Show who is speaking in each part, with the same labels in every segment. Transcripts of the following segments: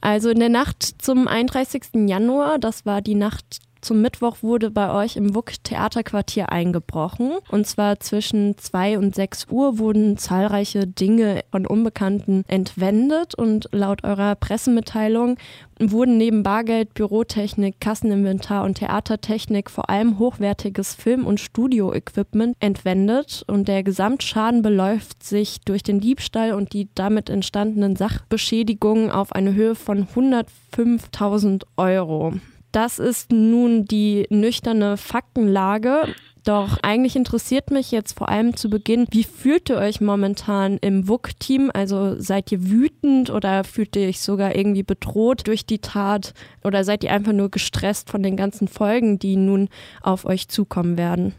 Speaker 1: Also in der Nacht zum 31. Januar, das war die Nacht zum Mittwoch wurde bei euch im WUK Theaterquartier eingebrochen. Und zwar zwischen 2 und 6 Uhr wurden zahlreiche Dinge von Unbekannten entwendet. Und laut eurer Pressemitteilung wurden neben Bargeld, Bürotechnik, Kasseninventar und Theatertechnik vor allem hochwertiges Film- und Studioequipment entwendet. Und der Gesamtschaden beläuft sich durch den Diebstahl und die damit entstandenen Sachbeschädigungen auf eine Höhe von 105.000 Euro. Das ist nun die nüchterne Faktenlage. Doch eigentlich interessiert mich jetzt vor allem zu Beginn, wie fühlt ihr euch momentan im WUK-Team? Also seid ihr wütend oder fühlt ihr euch sogar irgendwie bedroht durch die Tat oder seid ihr einfach nur gestresst von den ganzen Folgen, die nun auf euch zukommen werden?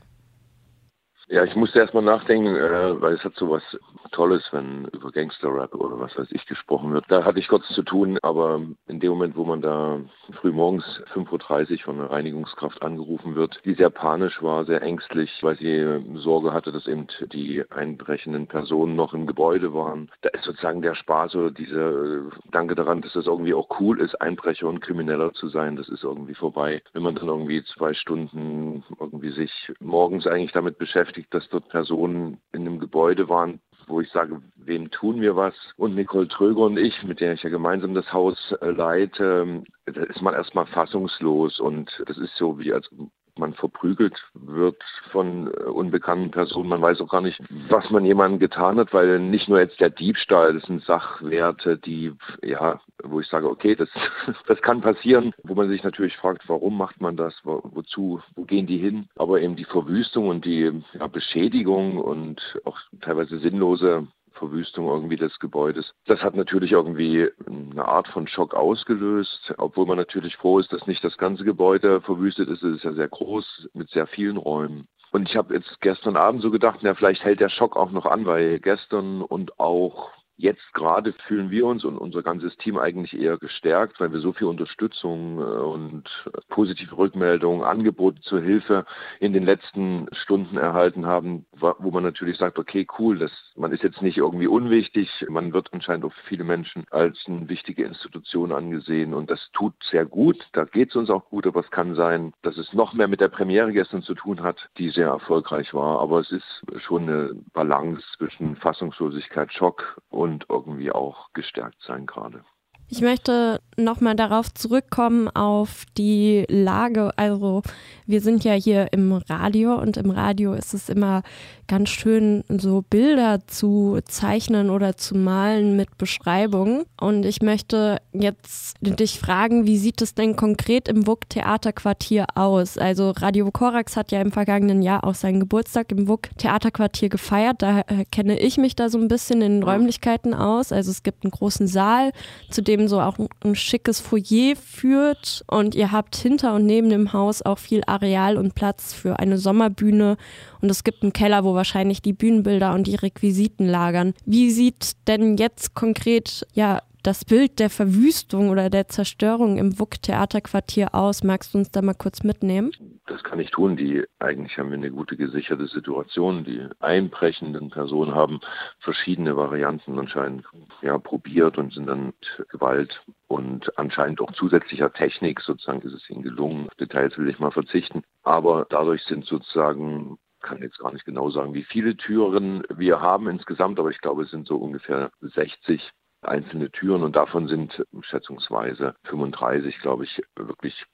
Speaker 2: Ja, ich musste erstmal nachdenken, äh, weil es hat so was Tolles, wenn über Gangster-Rap oder was weiß ich gesprochen wird. Da hatte ich kurz zu tun, aber in dem Moment, wo man da früh morgens 5.30 Uhr von einer Reinigungskraft angerufen wird, die sehr panisch war, sehr ängstlich, weil sie Sorge hatte, dass eben die einbrechenden Personen noch im Gebäude waren. Da ist sozusagen der Spaß oder dieser Danke daran, dass das irgendwie auch cool ist, Einbrecher und Krimineller zu sein, das ist irgendwie vorbei. Wenn man dann irgendwie zwei Stunden irgendwie sich morgens eigentlich damit beschäftigt, dass dort Personen in einem Gebäude waren, wo ich sage, wem tun wir was? Und Nicole Tröger und ich, mit der ich ja gemeinsam das Haus äh, leite, da ist man erstmal fassungslos und das ist so wie als man verprügelt wird von äh, unbekannten Personen. Man weiß auch gar nicht, was man jemandem getan hat, weil nicht nur jetzt der Diebstahl, das sind Sachwerte, die, ja, wo ich sage, okay, das, das kann passieren, wo man sich natürlich fragt, warum macht man das, wo, wozu, wo gehen die hin? Aber eben die Verwüstung und die ja, Beschädigung und auch teilweise sinnlose Verwüstung irgendwie des Gebäudes. Das hat natürlich irgendwie eine Art von Schock ausgelöst, obwohl man natürlich froh ist, dass nicht das ganze Gebäude verwüstet ist. Es ist ja sehr groß mit sehr vielen Räumen. Und ich habe jetzt gestern Abend so gedacht, na, vielleicht hält der Schock auch noch an, weil gestern und auch Jetzt gerade fühlen wir uns und unser ganzes Team eigentlich eher gestärkt, weil wir so viel Unterstützung äh, und positive Rückmeldungen, Angebote zur Hilfe in den letzten Stunden erhalten haben, wo man natürlich sagt, okay, cool, das, man ist jetzt nicht irgendwie unwichtig, man wird anscheinend auch für viele Menschen als eine wichtige Institution angesehen und das tut sehr gut, da geht es uns auch gut, aber es kann sein, dass es noch mehr mit der Premiere gestern zu tun hat, die sehr erfolgreich war, aber es ist schon eine Balance zwischen Fassungslosigkeit, Schock und und irgendwie auch gestärkt sein gerade.
Speaker 1: Ich möchte nochmal darauf zurückkommen, auf die Lage. Also wir sind ja hier im Radio und im Radio ist es immer ganz schön, so Bilder zu zeichnen oder zu malen mit Beschreibungen. Und ich möchte jetzt dich fragen, wie sieht es denn konkret im WUK Theaterquartier aus? Also Radio Korax hat ja im vergangenen Jahr auch seinen Geburtstag im WUK Theaterquartier gefeiert. Da kenne ich mich da so ein bisschen in Räumlichkeiten aus. Also es gibt einen großen Saal, zu dem so auch ein schickes Foyer führt. Und ihr habt hinter und neben dem Haus auch viel Areal und Platz für eine Sommerbühne. Und es gibt einen Keller, wo wahrscheinlich die Bühnenbilder und die Requisiten lagern. Wie sieht denn jetzt konkret ja das Bild der Verwüstung oder der Zerstörung im WUK Theaterquartier aus? Magst du uns da mal kurz mitnehmen?
Speaker 2: Das kann ich tun. Die eigentlich haben wir eine gute gesicherte Situation. Die einbrechenden Personen haben verschiedene Varianten anscheinend ja, probiert und sind dann mit Gewalt und anscheinend auch zusätzlicher Technik sozusagen ist es ihnen gelungen. Auf Details will ich mal verzichten. Aber dadurch sind sozusagen kann jetzt gar nicht genau sagen, wie viele Türen wir haben insgesamt, aber ich glaube, es sind so ungefähr 60 einzelne Türen und davon sind schätzungsweise 35, glaube ich, wirklich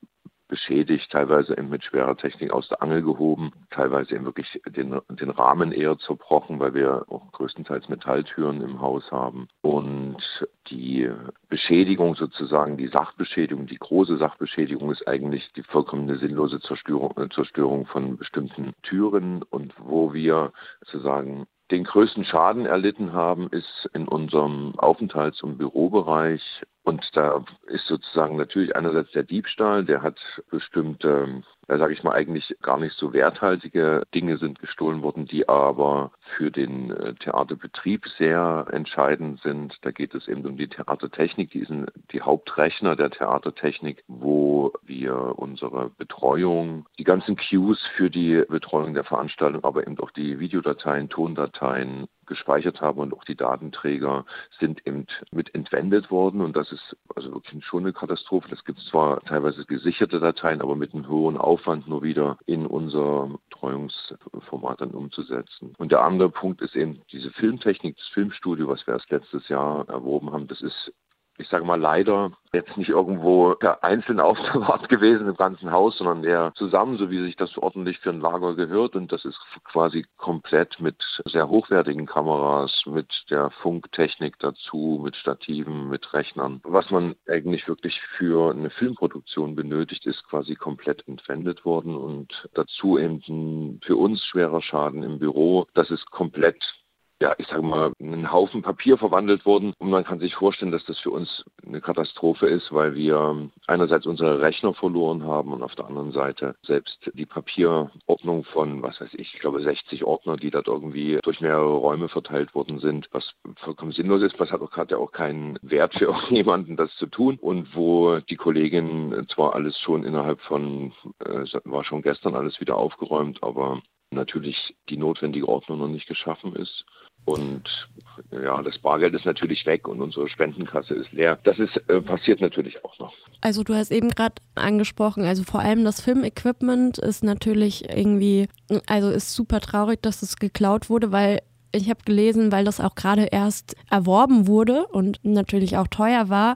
Speaker 2: beschädigt, teilweise mit schwerer Technik aus der Angel gehoben, teilweise eben wirklich den, den Rahmen eher zerbrochen, weil wir auch größtenteils Metalltüren im Haus haben. Und die Beschädigung sozusagen, die Sachbeschädigung, die große Sachbeschädigung ist eigentlich die vollkommene sinnlose Zerstörung, äh, Zerstörung von bestimmten Türen und wo wir sozusagen den größten Schaden erlitten haben, ist in unserem Aufenthalts- und Bürobereich. Und da ist sozusagen natürlich einerseits der Diebstahl, der hat bestimmte, ja, sage ich mal, eigentlich gar nicht so werthaltige Dinge sind gestohlen worden, die aber für den äh, Theaterbetrieb sehr entscheidend sind. Da geht es eben um die Theatertechnik, die sind die Hauptrechner der Theatertechnik, wo wir unsere Betreuung, die ganzen Cues für die Betreuung der Veranstaltung, aber eben auch die Videodateien, Tondateien, gespeichert haben und auch die Datenträger sind eben mit entwendet worden und das ist also wirklich schon eine Katastrophe. Das gibt zwar teilweise gesicherte Dateien, aber mit einem hohen Aufwand nur wieder in unser Treuungsformat dann umzusetzen. Und der andere Punkt ist eben diese Filmtechnik, das Filmstudio, was wir erst letztes Jahr erworben haben. Das ist ich sage mal leider jetzt nicht irgendwo einzeln aufbewahrt gewesen im ganzen Haus, sondern eher zusammen, so wie sich das ordentlich für ein Lager gehört. Und das ist quasi komplett mit sehr hochwertigen Kameras, mit der Funktechnik dazu, mit Stativen, mit Rechnern. Was man eigentlich wirklich für eine Filmproduktion benötigt, ist quasi komplett entwendet worden und dazu eben für uns schwerer Schaden im Büro. Das ist komplett ja, ich sage mal, einen Haufen Papier verwandelt worden. Und man kann sich vorstellen, dass das für uns eine Katastrophe ist, weil wir einerseits unsere Rechner verloren haben und auf der anderen Seite selbst die Papierordnung von, was weiß ich, ich glaube 60 Ordner, die dort irgendwie durch mehrere Räume verteilt worden sind, was vollkommen sinnlos ist, was hat auch gerade ja auch keinen Wert für irgendjemanden, das zu tun. Und wo die Kollegin zwar alles schon innerhalb von, äh, war schon gestern alles wieder aufgeräumt, aber natürlich die notwendige Ordnung noch nicht geschaffen ist. Und ja, das Bargeld ist natürlich weg und unsere Spendenkasse ist leer. Das ist äh, passiert natürlich auch noch.
Speaker 1: Also du hast eben gerade angesprochen, also vor allem das Filmequipment ist natürlich irgendwie, also ist super traurig, dass es geklaut wurde, weil ich habe gelesen, weil das auch gerade erst erworben wurde und natürlich auch teuer war.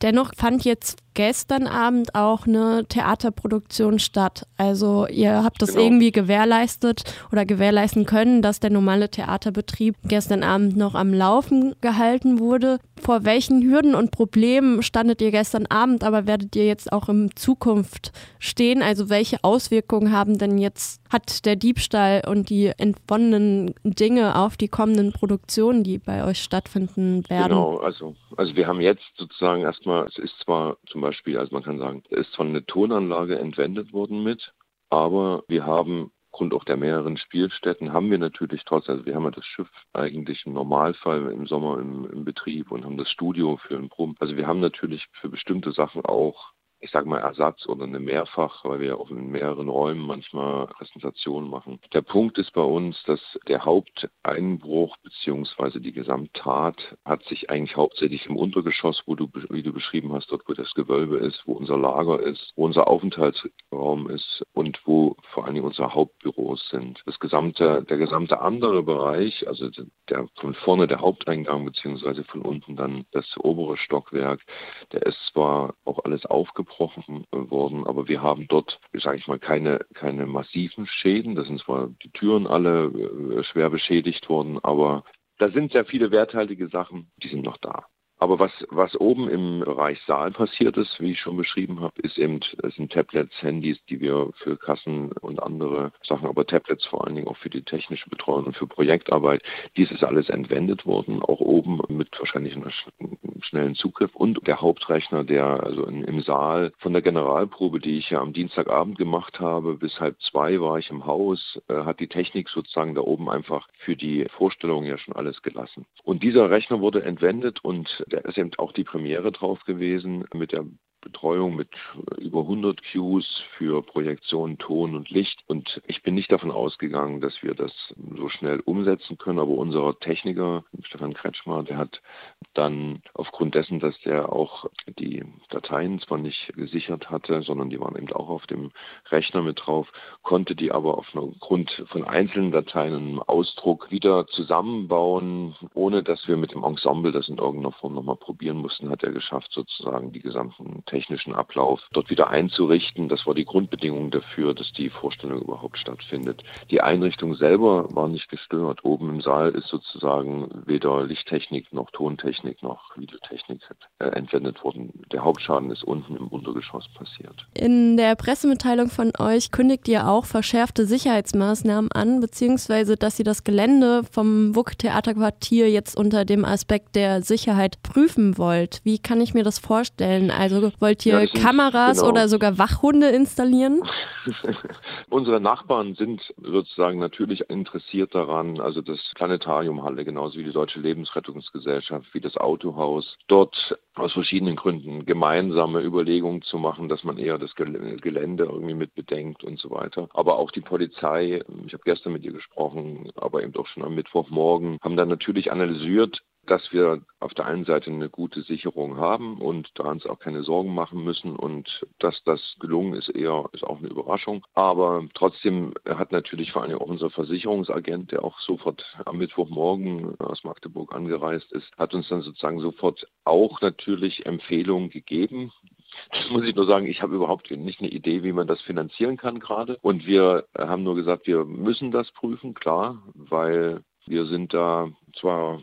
Speaker 1: Dennoch fand jetzt gestern Abend auch eine Theaterproduktion statt. Also ihr habt das genau. irgendwie gewährleistet oder gewährleisten können, dass der normale Theaterbetrieb gestern Abend noch am Laufen gehalten wurde. Vor welchen Hürden und Problemen standet ihr gestern Abend, aber werdet ihr jetzt auch in Zukunft stehen? Also welche Auswirkungen haben denn jetzt, hat der Diebstahl und die entwonnenen Dinge auf die kommenden Produktionen, die bei euch stattfinden werden?
Speaker 2: Genau, also, also wir haben jetzt sozusagen erstmal, es ist zwar zum Beispiel Beispiel, also man kann sagen, da ist zwar eine Tonanlage entwendet worden mit, aber wir haben aufgrund auch der mehreren Spielstätten haben wir natürlich trotzdem, also wir haben ja das Schiff eigentlich im Normalfall im Sommer im, im Betrieb und haben das Studio für den Proben. Also wir haben natürlich für bestimmte Sachen auch ich sage mal Ersatz oder eine Mehrfach, weil wir auch in mehreren Räumen manchmal Präsentationen machen. Der Punkt ist bei uns, dass der Haupteinbruch beziehungsweise die Gesamttat hat sich eigentlich hauptsächlich im Untergeschoss, wo du, wie du beschrieben hast, dort wo das Gewölbe ist, wo unser Lager ist, wo unser Aufenthaltsraum ist und wo vor allen Dingen unsere Hauptbüros sind. Das gesamte, der gesamte andere Bereich, also der von vorne der Haupteingang beziehungsweise von unten dann das obere Stockwerk, der ist zwar auch alles aufgebaut, abgebrochen worden, aber wir haben dort, sage ich mal, keine, keine massiven Schäden. Da sind zwar die Türen alle äh, schwer beschädigt worden, aber da sind sehr viele werthaltige Sachen, die sind noch da. Aber was, was oben im Bereich Saal passiert ist, wie ich schon beschrieben habe, ist eben, es sind Tablets, Handys, die wir für Kassen und andere Sachen, aber Tablets vor allen Dingen auch für die technische Betreuung und für Projektarbeit. Dies ist alles entwendet worden, auch oben mit wahrscheinlich einem schnellen Zugriff und der Hauptrechner, der also in, im Saal von der Generalprobe, die ich ja am Dienstagabend gemacht habe, bis halb zwei war ich im Haus, äh, hat die Technik sozusagen da oben einfach für die Vorstellung ja schon alles gelassen. Und dieser Rechner wurde entwendet und da ist eben auch die Premiere drauf gewesen mit der Betreuung mit über 100 Cues für Projektion, Ton und Licht. Und ich bin nicht davon ausgegangen, dass wir das so schnell umsetzen können. Aber unser Techniker, Stefan Kretschmer, der hat dann aufgrund dessen, dass der auch die Dateien zwar nicht gesichert hatte, sondern die waren eben auch auf dem Rechner mit drauf, konnte die aber aufgrund von einzelnen Dateien im Ausdruck wieder zusammenbauen, ohne dass wir mit dem Ensemble das in irgendeiner Form nochmal probieren mussten, hat er geschafft, sozusagen die gesamten technischen Ablauf dort wieder einzurichten. Das war die Grundbedingung dafür, dass die Vorstellung überhaupt stattfindet. Die Einrichtung selber war nicht gestört. Oben im Saal ist sozusagen weder Lichttechnik noch Tontechnik noch Videotechnik äh, entwendet worden. Der Hauptschaden ist unten im Untergeschoss passiert.
Speaker 1: In der Pressemitteilung von euch kündigt ihr auch verschärfte Sicherheitsmaßnahmen an, beziehungsweise dass ihr das Gelände vom WUK Theaterquartier jetzt unter dem Aspekt der Sicherheit prüfen wollt. Wie kann ich mir das vorstellen? Also wollt ihr ja, Kameras genau. oder sogar Wachhunde installieren?
Speaker 2: Unsere Nachbarn sind sozusagen natürlich interessiert daran, also das Planetariumhalle, genauso wie die Deutsche Lebensrettungsgesellschaft, wie das Autohaus, dort aus verschiedenen Gründen gemeinsame Überlegungen zu machen, dass man eher das Gelände irgendwie mit bedenkt und so weiter. Aber auch die Polizei, ich habe gestern mit ihr gesprochen, aber eben auch schon am Mittwochmorgen, haben dann natürlich analysiert, dass wir auf der einen Seite eine gute Sicherung haben und da uns auch keine Sorgen machen müssen und dass das gelungen ist, eher ist auch eine Überraschung. Aber trotzdem hat natürlich vor allem auch unser Versicherungsagent, der auch sofort am Mittwochmorgen aus Magdeburg angereist ist, hat uns dann sozusagen sofort auch natürlich Empfehlungen gegeben, das muss ich nur sagen, ich habe überhaupt nicht eine Idee, wie man das finanzieren kann gerade. Und wir haben nur gesagt, wir müssen das prüfen, klar, weil wir sind da zwar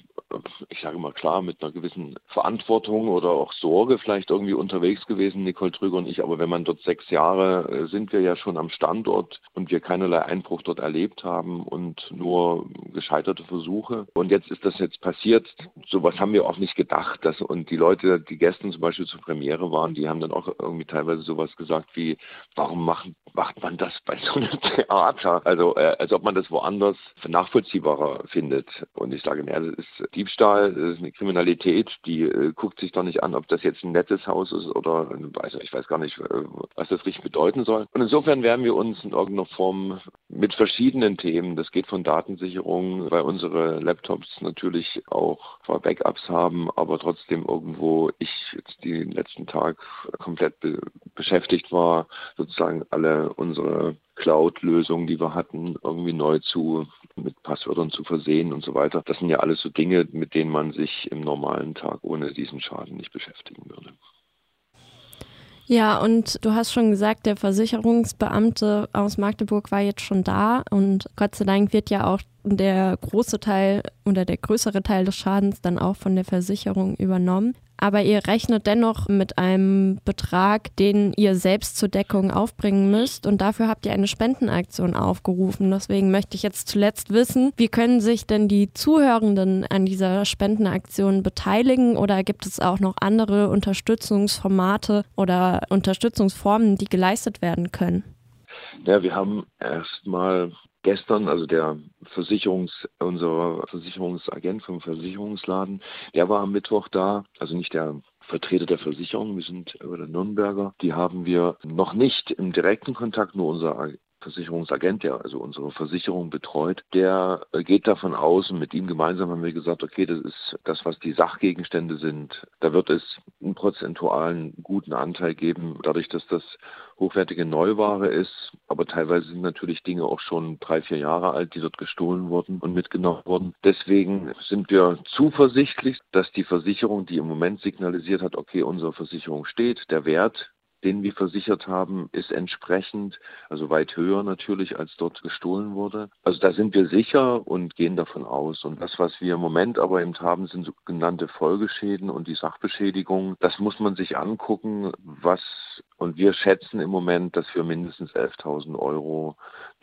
Speaker 2: ich sage mal klar, mit einer gewissen Verantwortung oder auch Sorge vielleicht irgendwie unterwegs gewesen, Nicole Trüger und ich. Aber wenn man dort sechs Jahre äh, sind wir ja schon am Standort und wir keinerlei Einbruch dort erlebt haben und nur gescheiterte Versuche. Und jetzt ist das jetzt passiert. Sowas haben wir auch nicht gedacht. Dass, und die Leute, die gestern zum Beispiel zur Premiere waren, die haben dann auch irgendwie teilweise sowas gesagt wie, warum machen, macht man das bei so einem Theater? Also äh, als ob man das woanders nachvollziehbarer findet. Und ich sage, naja, das ist Diebstahl, das ist eine Kriminalität, die äh, guckt sich doch nicht an, ob das jetzt ein nettes Haus ist oder also ich weiß gar nicht, äh, was das richtig bedeuten soll. Und insofern werden wir uns in irgendeiner Form mit verschiedenen Themen, das geht von Datensicherung, weil unsere Laptops natürlich auch zwar Backups haben, aber trotzdem irgendwo ich jetzt den letzten Tag komplett be beschäftigt war, sozusagen alle unsere Cloud-Lösungen, die wir hatten, irgendwie neu zu mit Passwörtern zu versehen und so weiter. Das sind ja alles so Dinge, mit denen man sich im normalen Tag ohne diesen Schaden nicht beschäftigen würde.
Speaker 1: Ja, und du hast schon gesagt, der Versicherungsbeamte aus Magdeburg war jetzt schon da und Gott sei Dank wird ja auch der große Teil oder der größere Teil des Schadens dann auch von der Versicherung übernommen. Aber ihr rechnet dennoch mit einem Betrag, den ihr selbst zur Deckung aufbringen müsst. Und dafür habt ihr eine Spendenaktion aufgerufen. Deswegen möchte ich jetzt zuletzt wissen, wie können sich denn die Zuhörenden an dieser Spendenaktion beteiligen? Oder gibt es auch noch andere Unterstützungsformate oder Unterstützungsformen, die geleistet werden können?
Speaker 2: Ja, wir haben erstmal gestern, also der Versicherungs, unser Versicherungsagent vom Versicherungsladen, der war am Mittwoch da, also nicht der Vertreter der Versicherung, wir sind über der Nürnberger, die haben wir noch nicht im direkten Kontakt, nur unser Versicherungsagent, der also unsere Versicherung betreut, der geht davon aus und mit ihm gemeinsam haben wir gesagt, okay, das ist das, was die Sachgegenstände sind. Da wird es einen prozentualen guten Anteil geben, dadurch, dass das hochwertige Neuware ist. Aber teilweise sind natürlich Dinge auch schon drei, vier Jahre alt, die dort gestohlen wurden und mitgenommen wurden. Deswegen sind wir zuversichtlich, dass die Versicherung, die im Moment signalisiert hat, okay, unsere Versicherung steht, der Wert den wir versichert haben, ist entsprechend, also weit höher natürlich, als dort gestohlen wurde. Also da sind wir sicher und gehen davon aus. Und das, was wir im Moment aber eben haben, sind sogenannte Folgeschäden und die Sachbeschädigung. Das muss man sich angucken, was, und wir schätzen im Moment, dass wir mindestens 11.000 Euro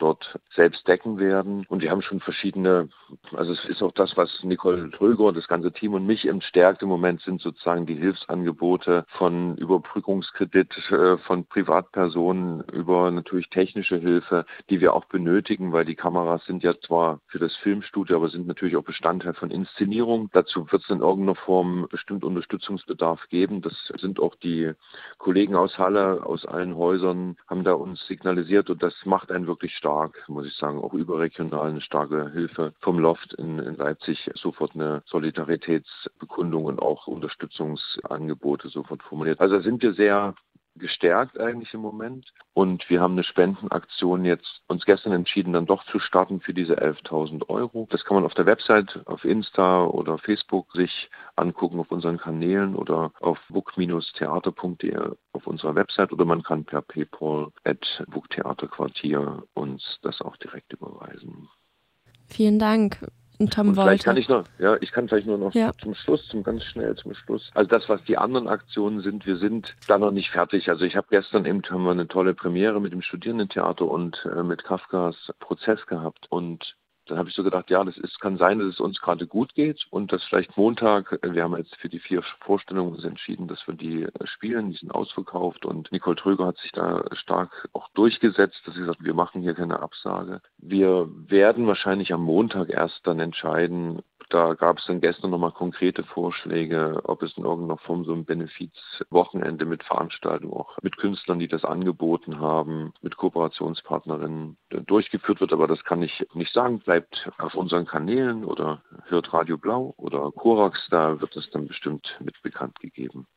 Speaker 2: dort selbst decken werden. Und wir haben schon verschiedene, also es ist auch das, was Nicole Tröger das ganze Team und mich stärkt im Moment, sind sozusagen die Hilfsangebote von Überbrückungskredit äh, von Privatpersonen über natürlich technische Hilfe, die wir auch benötigen, weil die Kameras sind ja zwar für das Filmstudio, aber sind natürlich auch Bestandteil von Inszenierung. Dazu wird es in irgendeiner Form bestimmt Unterstützungsbedarf geben. Das sind auch die Kollegen aus Halle, aus allen Häusern, haben da uns signalisiert und das macht einen wirklich stark, muss ich sagen, auch überregional eine starke Hilfe vom Loft in, in Leipzig, sofort eine Solidaritätsbekundung und auch Unterstützungsangebote sofort formuliert. Also da sind wir sehr gestärkt eigentlich im Moment. Und wir haben eine Spendenaktion jetzt uns gestern entschieden, dann doch zu starten für diese 11.000 Euro. Das kann man auf der Website, auf Insta oder Facebook sich angucken, auf unseren Kanälen oder auf book-theater.de auf unserer Website oder man kann per PayPal at Booktheaterquartier uns das auch direkt überweisen.
Speaker 1: Vielen Dank.
Speaker 2: Tom und vielleicht kann ich noch, ja, ich kann vielleicht nur noch ja. zum Schluss, zum ganz schnell zum Schluss. Also das, was die anderen Aktionen sind, wir sind da noch nicht fertig. Also ich habe gestern eben haben wir eine tolle Premiere mit dem Studierendentheater und äh, mit Kafkas Prozess gehabt und Dann habe ich so gedacht, ja, das ist, kann sein, dass es uns gerade gut geht und dass vielleicht Montag, äh, wir haben jetzt für die vier Vorstellungen entschieden, dass wir die äh, spielen, die sind ausverkauft und Nicole Tröger hat sich da stark auch durchgesetzt, dass sie sagt, wir machen hier keine Absage. Wir werden wahrscheinlich am Montag erst dann entscheiden, da gab es dann gestern nochmal konkrete Vorschläge, ob es in irgendeiner Form so ein Benefizwochenende mit Veranstaltungen, auch mit Künstlern, die das angeboten haben, mit Kooperationspartnerinnen durchgeführt wird. Aber das kann ich nicht sagen. Bleibt auf unseren Kanälen oder hört Radio Blau oder Korax, da wird es dann bestimmt mit bekannt gegeben.